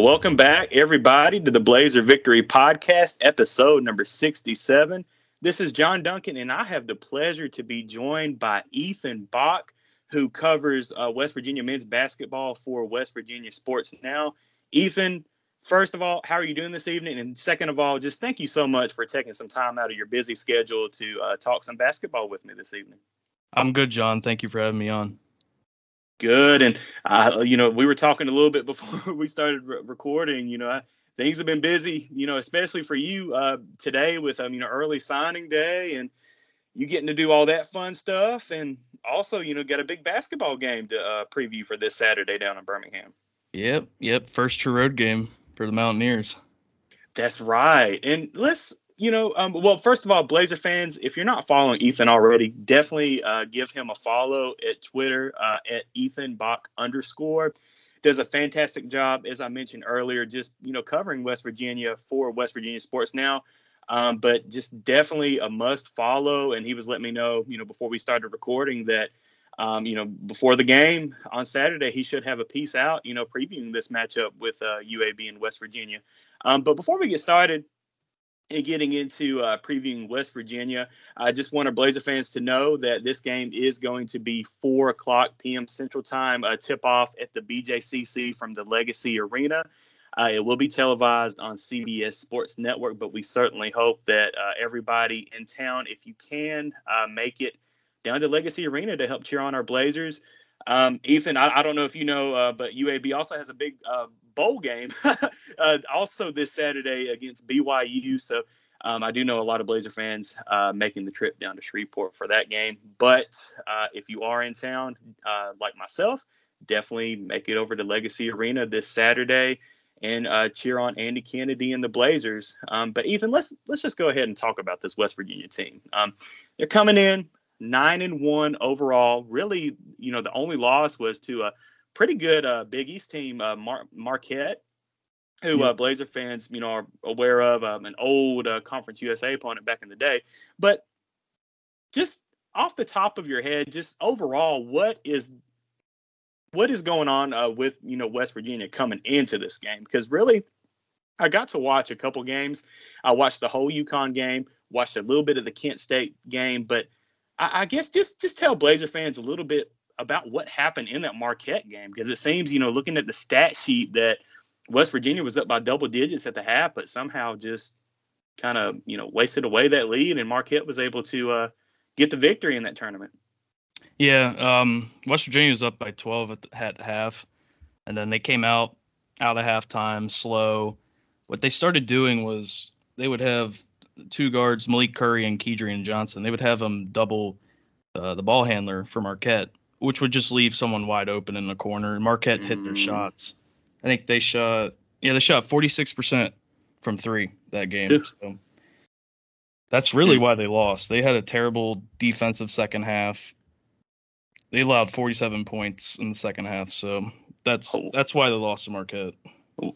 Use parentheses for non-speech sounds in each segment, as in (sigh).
Well, welcome back, everybody, to the Blazer Victory Podcast, episode number 67. This is John Duncan, and I have the pleasure to be joined by Ethan Bock, who covers uh, West Virginia men's basketball for West Virginia Sports Now. Ethan, first of all, how are you doing this evening? And second of all, just thank you so much for taking some time out of your busy schedule to uh, talk some basketball with me this evening. I'm good, John. Thank you for having me on. Good. And, uh, you know, we were talking a little bit (laughs) before we started re- recording. You know, things have been busy, you know, especially for you uh, today with, um, you know, early signing day and you getting to do all that fun stuff. And also, you know, got a big basketball game to uh, preview for this Saturday down in Birmingham. Yep. Yep. First true road game for the Mountaineers. That's right. And let's you know, um, well, first of all, Blazer fans, if you're not following Ethan already, definitely uh, give him a follow at Twitter uh, at Ethan Bock underscore. Does a fantastic job, as I mentioned earlier, just you know covering West Virginia for West Virginia Sports Now. Um, but just definitely a must follow. And he was letting me know, you know, before we started recording that, um, you know, before the game on Saturday, he should have a piece out, you know, previewing this matchup with uh, UAB and West Virginia. Um, but before we get started, and getting into uh, previewing West Virginia, I just want our Blazer fans to know that this game is going to be 4 o'clock p.m. Central Time, a tip off at the BJCC from the Legacy Arena. Uh, it will be televised on CBS Sports Network, but we certainly hope that uh, everybody in town, if you can, uh, make it down to Legacy Arena to help cheer on our Blazers. Um, Ethan, I, I, don't know if you know, uh, but UAB also has a big uh, bowl game (laughs) uh, also this Saturday against BYU. So um, I do know a lot of Blazer fans uh, making the trip down to Shreveport for that game. But uh, if you are in town, like myself, definitely make it over to Legacy Arena this Saturday and uh, cheer on Andy Kennedy and the Blazers. Um, but Ethan, let's let's just go ahead and talk about this West Virginia team. Um, they're coming in nine and one overall. Really, you know, the only loss was to a pretty good uh, Big East team, uh, Mar- Marquette, who yeah. uh, Blazer fans, you know, are aware of, um, an old uh, Conference USA opponent back in the day. But just off the top of your head, just overall, what is what is going on uh, with you know West Virginia coming into this game? Because really, I got to watch a couple games. I watched the whole UConn game, watched a little bit of the Kent State game, but I, I guess just just tell Blazer fans a little bit about what happened in that Marquette game because it seems, you know, looking at the stat sheet that West Virginia was up by double digits at the half, but somehow just kind of, you know, wasted away that lead and Marquette was able to uh, get the victory in that tournament. Yeah, um, West Virginia was up by 12 at, the, at half, and then they came out out of halftime slow. What they started doing was they would have two guards, Malik Curry and Kedrian Johnson. They would have them double uh, the ball handler for Marquette, which would just leave someone wide open in the corner. And Marquette mm. hit their mm. shots. I think they shot yeah, they shot 46% from 3 that game. So that's really why they lost. They had a terrible defensive second half. They allowed 47 points in the second half, so that's oh. that's why they lost to Marquette.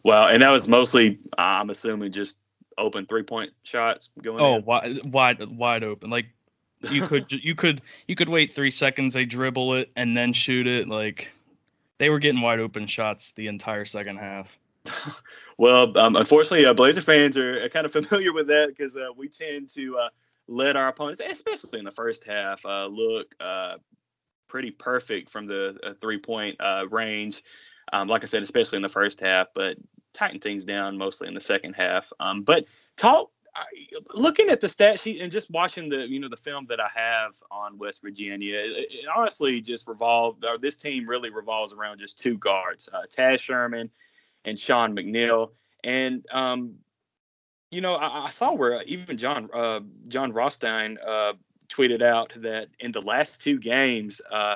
Well, and that was mostly I'm assuming just open three point shots going. Oh, in. wide wide wide open. Like you could (laughs) you could you could wait three seconds, they dribble it and then shoot it. Like they were getting wide open shots the entire second half. (laughs) well, um, unfortunately, uh, Blazer fans are kind of familiar with that because uh, we tend to uh, let our opponents, especially in the first half, uh, look uh, pretty perfect from the uh, three point range. Um, like I said, especially in the first half, but tighten things down mostly in the second half. Um, but talk looking at the stat sheet and just watching the you know the film that I have on West Virginia, it, it honestly just revolved. Or this team really revolves around just two guards, uh, Taz Sherman and Sean McNeil. And um, you know, I, I, saw where even John uh, Jon Rothstein uh, tweeted out that in the last two games, uh,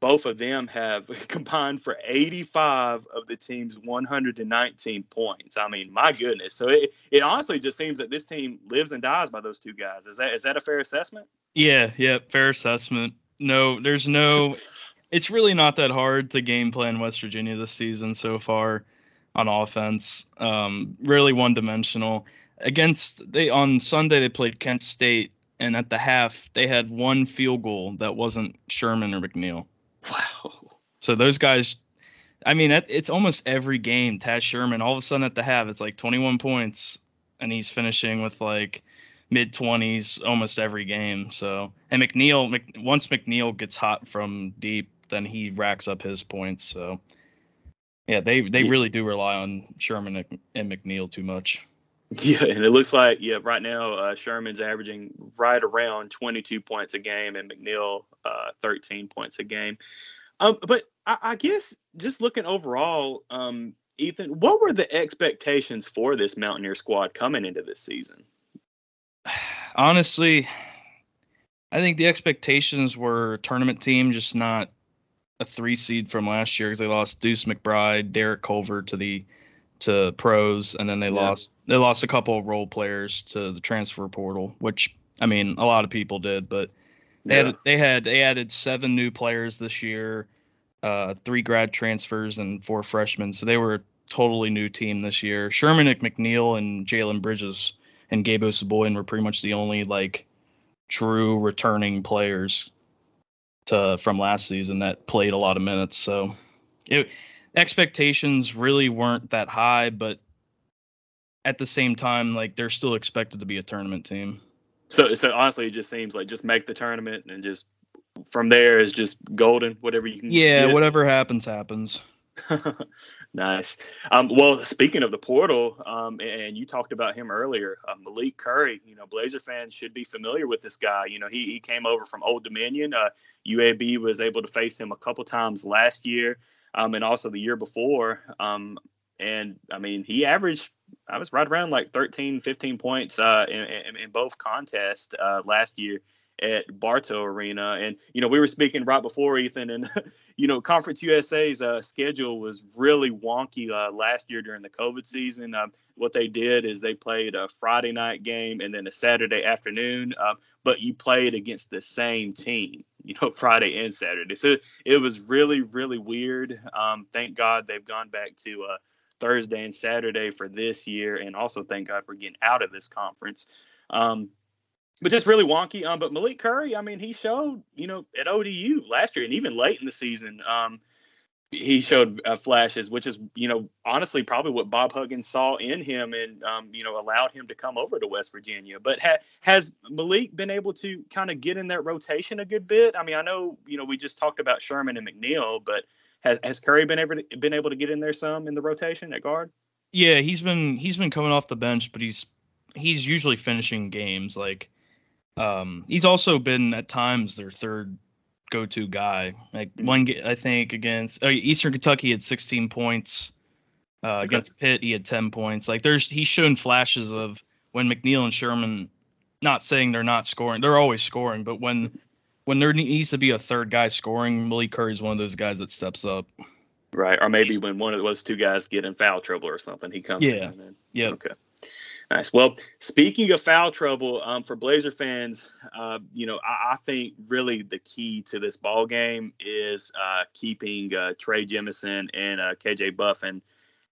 both of them have (laughs) combined for 85 of the team's 119 points. I mean, my goodness. So it, it honestly just seems that this team lives and dies by those two guys. Is that is that a fair assessment? Yeah, yeah, fair assessment. No, there's no (laughs) it's really not that hard to game plan West Virginia this season so far on offense. Um, really one dimensional. Against they on Sunday they played Kent State and at the half they had one field goal that wasn't Sherman or McNeil. Wow. So those guys, I mean, it's almost every game. Taz Sherman, all of a sudden at the half, it's like 21 points, and he's finishing with like mid 20s almost every game. So, and McNeil, once McNeil gets hot from deep, then he racks up his points. So, yeah, they they really do rely on Sherman and McNeil too much. Yeah, and it looks like yeah, right now uh, Sherman's averaging right around 22 points a game, and McNeil uh, 13 points a game. Um, but I, I guess just looking overall, um, Ethan, what were the expectations for this Mountaineer squad coming into this season? (sighs) Honestly, I think the expectations were tournament team, just not a three seed from last year because they lost Deuce McBride, Derek Culver to the to pros, and then they yeah. lost they lost a couple of role players to the transfer portal, which I mean a lot of people did, but they yeah. had they had they added seven new players this year, uh, three grad transfers and four freshmen, so they were a totally new team this year. Sherman McNeil and Jalen Bridges and Gabe Osabuohien were pretty much the only like true returning players to from last season that played a lot of minutes. So it, expectations really weren't that high, but at the same time, like they're still expected to be a tournament team. So, so honestly, it just seems like just make the tournament and just from there is just golden. Whatever you can. Yeah, get. whatever happens, happens. (laughs) nice. Um, well, speaking of the portal, um, and you talked about him earlier, uh, Malik Curry. You know, Blazer fans should be familiar with this guy. You know, he he came over from Old Dominion. Uh, UAB was able to face him a couple times last year, um, and also the year before. Um, and I mean, he averaged, I was right around like 13, 15 points uh, in, in, in both contests uh, last year at Bartow Arena. And, you know, we were speaking right before Ethan, and, (laughs) you know, Conference USA's uh, schedule was really wonky uh, last year during the COVID season. Uh, what they did is they played a Friday night game and then a Saturday afternoon, uh, but you played against the same team, you know, (laughs) Friday and Saturday. So it was really, really weird. Um, thank God they've gone back to uh, Thursday and Saturday for this year. And also thank God we're getting out of this conference. Um, but just really wonky. Um, but Malik Curry, I mean, he showed, you know, at ODU last year and even late in the season, um, he showed uh, flashes, which is, you know, honestly probably what Bob Huggins saw in him and, um, you know, allowed him to come over to West Virginia. But ha- has Malik been able to kind of get in that rotation a good bit? I mean, I know, you know, we just talked about Sherman and McNeil, but has has Curry been to, been able to get in there some in the rotation at guard? Yeah, he's been he's been coming off the bench, but he's he's usually finishing games like um, he's also been at times their third go-to guy. Like mm-hmm. one, I think against uh, Eastern Kentucky had 16 points. Uh. Against Pitt, he had 10 points. Like there's he's shown flashes of when McNeil and Sherman. Not saying they're not scoring; they're always scoring. But when when there needs to be a third guy scoring, Malik Curry is one of those guys that steps up. Right, or maybe he's, when one of those two guys get in foul trouble or something, he comes yeah, in. Yeah. Okay. Nice. Well, speaking of foul trouble, um, for Blazer fans, uh, you know, I, I, think really the key to this ball game is uh, keeping uh, Trey Jemison and uh, KJ Buffin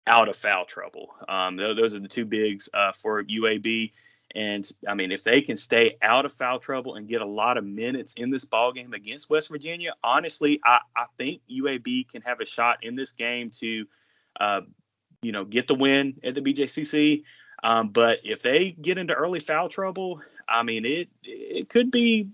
out of foul trouble. Um, those are the two bigs uh, for UAB. And I mean, if they can stay out of foul trouble and get a lot of minutes in this ball game against West Virginia, honestly, I, I think UAB can have a shot in this game to, uh, you know, get the win at the BJCC. Um, but if they get into early foul trouble, I mean it it could be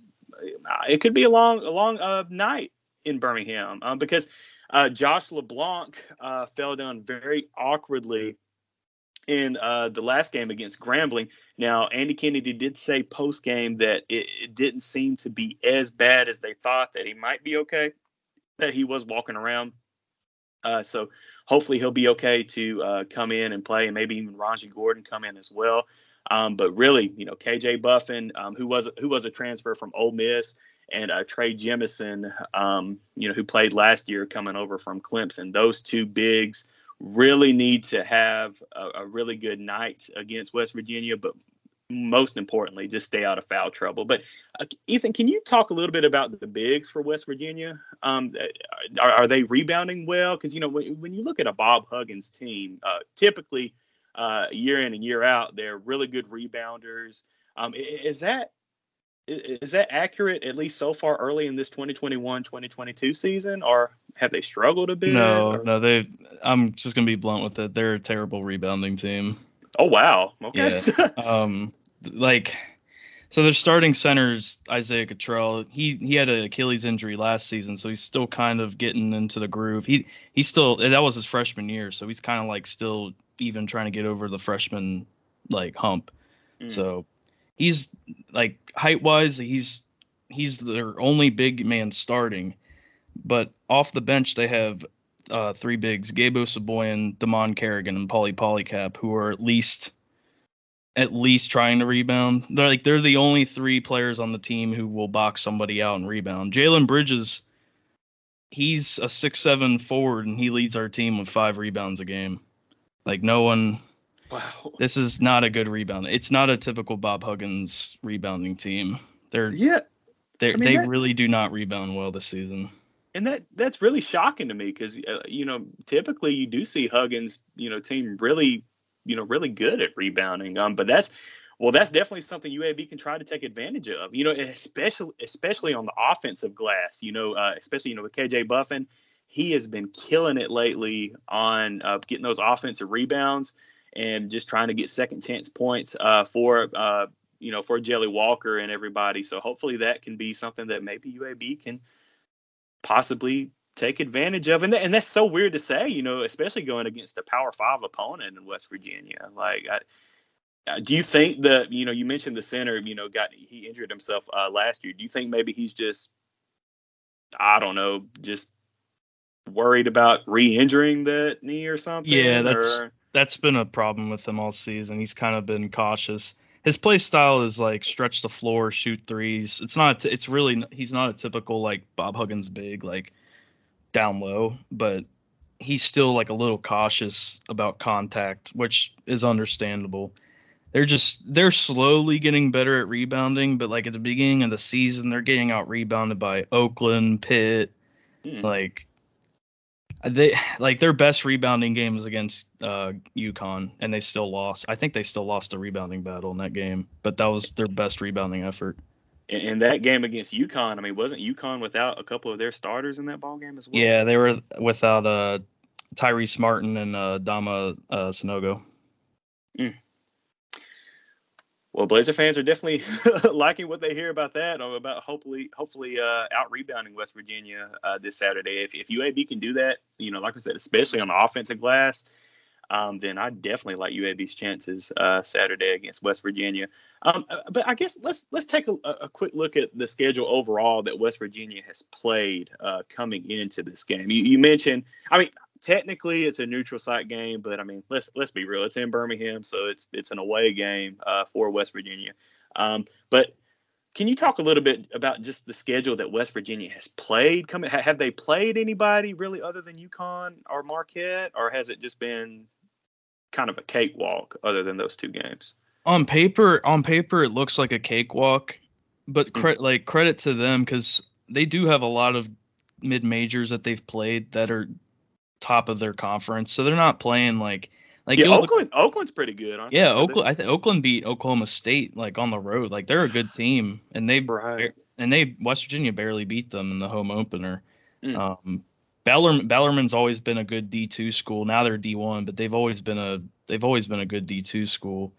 it could be a long a long uh, night in Birmingham um, because uh, Josh LeBlanc uh, fell down very awkwardly in uh, the last game against Grambling. Now, Andy Kennedy did say post game that it, it, didn't seem to be as bad as they thought, that he might be okay, that he was walking around. Uh, so hopefully he'll be okay to uh, come in and play, and maybe even Ranji Gordon come in as well. Um, but really, you know, KJ Buffin, um, who was who was a transfer from Ole Miss, and uh, Trey Jemison, um, you know, who played last year coming over from Clemson. Those two bigs really need to have a, a really good night against West Virginia, but most importantly, just stay out of foul trouble. But uh, Ethan, can you talk a little bit about the bigs for West Virginia? Um, are, are, they rebounding well? Because you know when, when, you look at a Bob Huggins team, uh, typically uh, year in and year out, they're really good rebounders. Um, is that is that accurate at least so far early in this 2021-2022 season or have they struggled a bit no or? no they i'm just gonna be blunt with it they're a terrible rebounding team oh wow okay yeah. (laughs) um like so their starting center's isaiah Cottrell. he he had an achilles injury last season so he's still kind of getting into the groove he he's still that was his freshman year so he's kind of like still even trying to get over the freshman like hump mm. so he's like height wise, he's he's their only big man starting. But off the bench, they have uh, three bigs: Gabe Osabuohien, Dimon Carrigan, and Pauly Paulicap, who are at least at least trying to rebound. They're like they're the only three players on the team who will box somebody out and rebound. Jalen Bridges, he's a six seven forward and he leads our team with five rebounds a game. Like no one Wow. This is not a good rebound. It's not a typical Bob Huggins rebounding team. They're yeah. They I mean, they that, really do not rebound well this season. And that that's really shocking to me because uh, you know typically you do see Huggins you know team really you know really good at rebounding. Um, but that's well that's definitely something UAB can try to take advantage of. You know especially especially on the offensive glass. You know uh, especially you know with KJ Buffin, he has been killing it lately on uh, getting those offensive rebounds and just trying to get second chance points uh, for uh, you know for Jelly Walker and everybody. So hopefully that can be something that maybe UAB can possibly take advantage of. And, and that's so weird to say, you know, especially going against a Power Five opponent in West Virginia. Like, I, do you think that you know you mentioned the center, you know, got he injured himself uh, last year? Do you think maybe he's just I don't know, just worried about re-injuring that knee or something? Yeah, that's or? that's been a problem with him all season. He's kind of been cautious. His play style is like stretch the floor, shoot threes. It's not. It's really. He's not a typical like Bob Huggins big like down low, but he's still like a little cautious about contact, which is understandable. They're just they're slowly getting better at rebounding, but like at the beginning of the season, they're getting out rebounded by Oakland, Pitt, hmm. like they like their best rebounding game was against uh UConn and they still lost. I think they still lost a rebounding battle in that game, but that was their best rebounding effort. In that game against UConn, I mean, wasn't UConn without a couple of their starters in that ball game as well? Yeah, they were without uh Tyrese Martin and uh Dama uh Sanogo. Mm well, Blazer fans are definitely (laughs) liking what they hear about that, or about hopefully, hopefully uh, out rebounding West Virginia uh, this Saturday. If, if UAB can do that, you know, like I said, especially on the offensive glass, um, then I definitely like UAB's chances uh, Saturday against West Virginia. Um, uh, but I guess let's let's take a, a, quick look at the schedule overall that West Virginia has played uh, coming into this game. You, you mentioned, I mean, technically it's a neutral site game, but I mean, let's let's be real. It's in Birmingham, so it's it's an away game uh, for West Virginia. Um, but can you talk a little bit about just the schedule that West Virginia has played? Come, have they played anybody really other than UConn or Marquette, or has it just been kind of a cakewalk other than those two games? On paper, on paper, it looks like a cakewalk, but cre- mm-hmm. like credit to them because they do have a lot of mid majors that they've played that are top of their conference, so they're not playing like like yeah. Oakland, look, Oakland's pretty good. yeah, they? Oakland. I think Oakland beat Oklahoma State like on the road. Like they're a good team, and they right. and they West Virginia barely beat them in the home opener. Mm. Um, Bellarmine, Bellarmine's always been a good D2 school. Now they're D1, but they've always been a they've always been a good D2 school.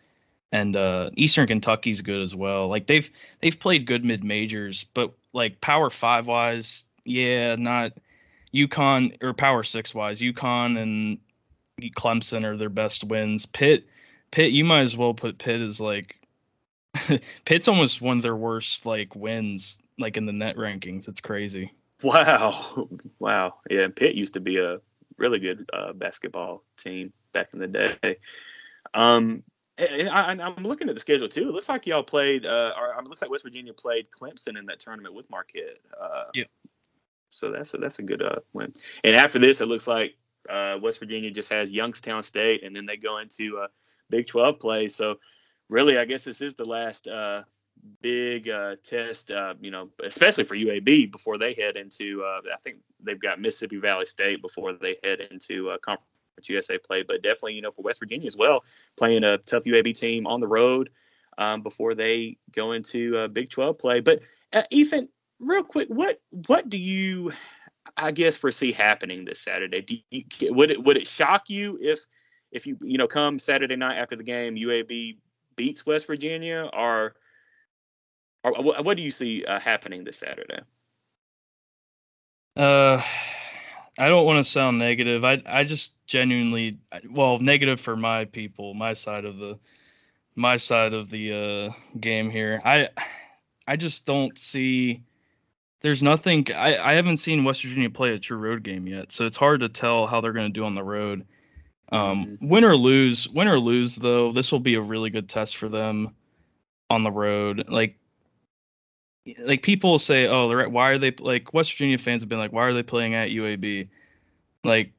And uh, Eastern Kentucky's good as well. Like they've they've played good mid majors, but like Power Five wise, yeah, not UConn or Power Six wise, UConn and Clemson are their best wins. Pitt, Pitt, you might as well put Pitt as like (laughs) Pitt's almost one of their worst like wins, like in the net rankings. It's crazy. Wow, wow, yeah. Pitt used to be a really good uh, basketball team back in the day. Um, and I, am looking at the schedule too. It looks like y'all played, uh, or it looks like West Virginia played Clemson in that tournament with Marquette. Uh, yeah. So that's a, that's a good uh, win. And after this, it looks like uh, West Virginia just has Youngstown State, and then they go into uh, Big 12 play. So really, I guess this is the last uh, big uh, test, uh, you know, especially for UAB before they head into. Uh, I think they've got Mississippi Valley State before they head into uh, Conference USA play. But definitely, you know, for West Virginia as well, playing a tough UAB team on the road. um, before they go into uh, Big 12 play. But uh, Ethan, real quick, what what do you, I guess, foresee happening this Saturday? Do you, would it would it shock you if if you you know come Saturday night after the game, UAB beats West Virginia, or or what do you see uh, happening this Saturday? Uh, I don't want to sound negative. I I just genuinely, well, negative for my people, my side of the my side of the uh, game here. I I just don't see. There's nothing. I, I haven't seen West Virginia play a true road game yet, so it's hard to tell how they're going to do on the road. Um, mm-hmm. Win or lose, win or lose though, this will be a really good test for them on the road. Like, like people say, oh, they're at, why are they like West Virginia fans have been like, why are they playing at UAB? Like,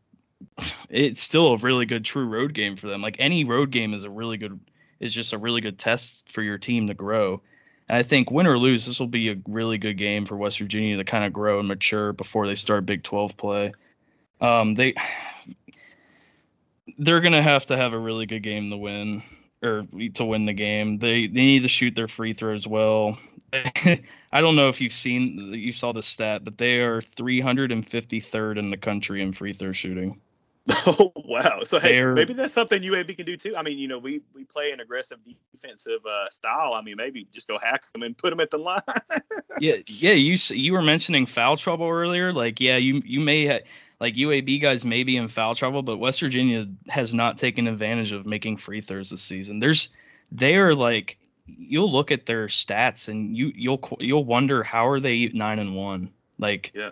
(sighs) it's still a really good true road game for them. Like any road game is a really good is just a really good test for your team to grow. And I think win or lose, this will be a really good game for West Virginia to kind of grow and mature before they start Big 12 play. Um, they (sighs) they're gonna have to have a really good game to win or to win the game. They they need to shoot their free throws well. (laughs) I don't know if you've seen you saw the stat, but they are 353rd in the country in free throw shooting. (laughs) Oh wow! So hey, They're, maybe that's something UAB can do too. I mean, you know, we we play an aggressive defensive uh, style. I mean, maybe just go hack them and put them at the line. (laughs) yeah, yeah. You you were mentioning foul trouble earlier. Like, yeah, you you may ha- like UAB guys may be in foul trouble, but West Virginia has not taken advantage of making free throws this season. There's they are like you'll look at their stats and you you'll you'll wonder how are they nine and one. Like, yeah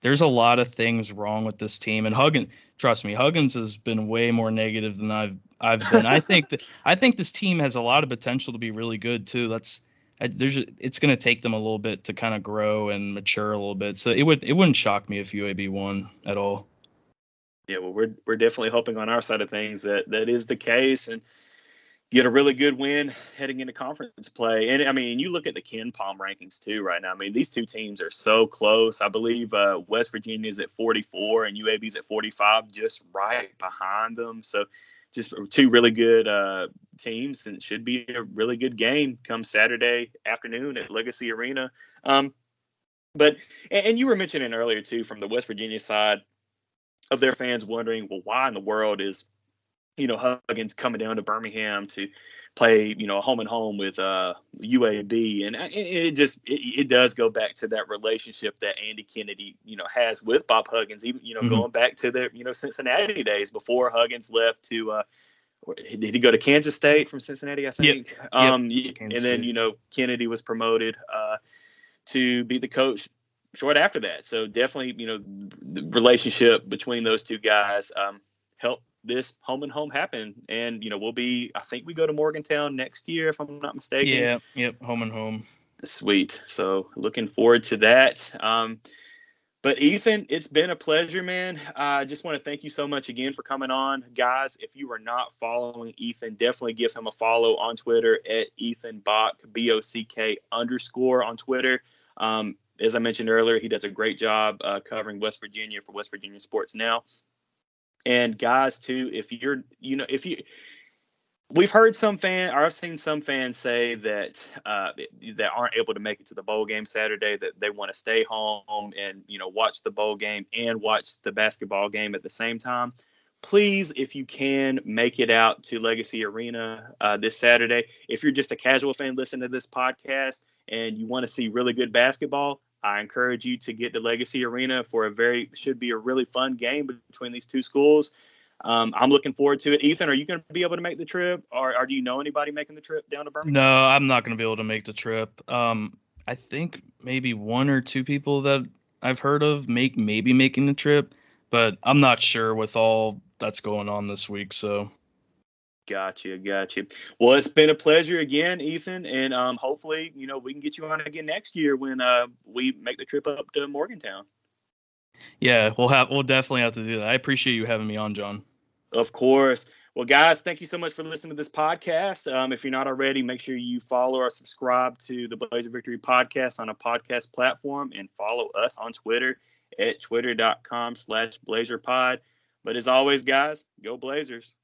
there's a lot of things wrong with this team. And Huggins, trust me, Huggins has been way more negative than I've I've been. I think that (laughs) I think this team has a lot of potential to be really good too. That's there's it's going to take them a little bit to kind of grow and mature a little bit. So it would it wouldn't shock me if UAB won at all. Yeah, well, we're we're definitely hoping on our side of things that that is the case, and get a really good win heading into conference play. And I mean, you look at the KenPom rankings too right now. I mean, these two teams are so close. I believe uh, West Virginia is at 44 and UAB's at 45, just right behind them. So just two really good uh, teams, and it should be a really good game come Saturday afternoon at Legacy Arena. Um, but and you were mentioning earlier too from the West Virginia side of their fans wondering, well, why in the world is you know Huggins coming down to Birmingham to play you know home and home with uh, UAB, and it, it just it, it, does go back to that relationship that Andy Kennedy you know has with Bob Huggins, even you know mm-hmm. going back to the you know Cincinnati days before Huggins left to. Uh, did he go to Kansas State from Cincinnati? I think. Yep. Um, yep. and then you know Kennedy was promoted uh, to be the coach short after that. So definitely, you know, the relationship between those two guys um, helped this home and home happen. And you know, we'll be. I think we go to Morgantown next year, if I'm not mistaken. Yeah. Yep. Home and home. Sweet. So looking forward to that. Um, but Ethan, it's been a pleasure, man. I uh, just want to thank you so much again for coming on, guys. If you are not following Ethan, definitely give him a follow on Twitter at Ethan Bock B O C K underscore on Twitter. Um, as I mentioned earlier, he does a great job uh, covering West Virginia for West Virginia Sports Now. And guys, too, if you're, you know, if you, we've heard some fan, or I've seen some fans say that uh, that aren't able to make it to the bowl game Saturday, that they want to stay home and you know watch the bowl game and watch the basketball game at the same time. Please, if you can, make it out to Legacy Arena uh, this Saturday. If you're just a casual fan listening to this podcast and you want to see really good basketball, I encourage you to get to Legacy Arena for a very should be a really fun game between these two schools. Um, I'm looking forward to it. Ethan, are you going to be able to make the trip, or, or do you know anybody making the trip down to Birmingham? No, I'm not going to be able to make the trip. Um, I think maybe one or two people that I've heard of make maybe making the trip, but I'm not sure with all that's going on this week. So Gotcha, gotcha. Well, it's been a pleasure again, Ethan, and um, hopefully, you know, we can get you on again next year when uh, we make the trip up to Morgantown. Yeah, we'll have we'll definitely have to do that. I appreciate you having me on, John. Of course. Well, guys, thank you so much for listening to this podcast. Um, if you're not already, make sure you follow or subscribe to the Blazer Victory podcast on a podcast platform and follow us on Twitter at twitter.com slash blazerpod. But as always, guys, go Blazers.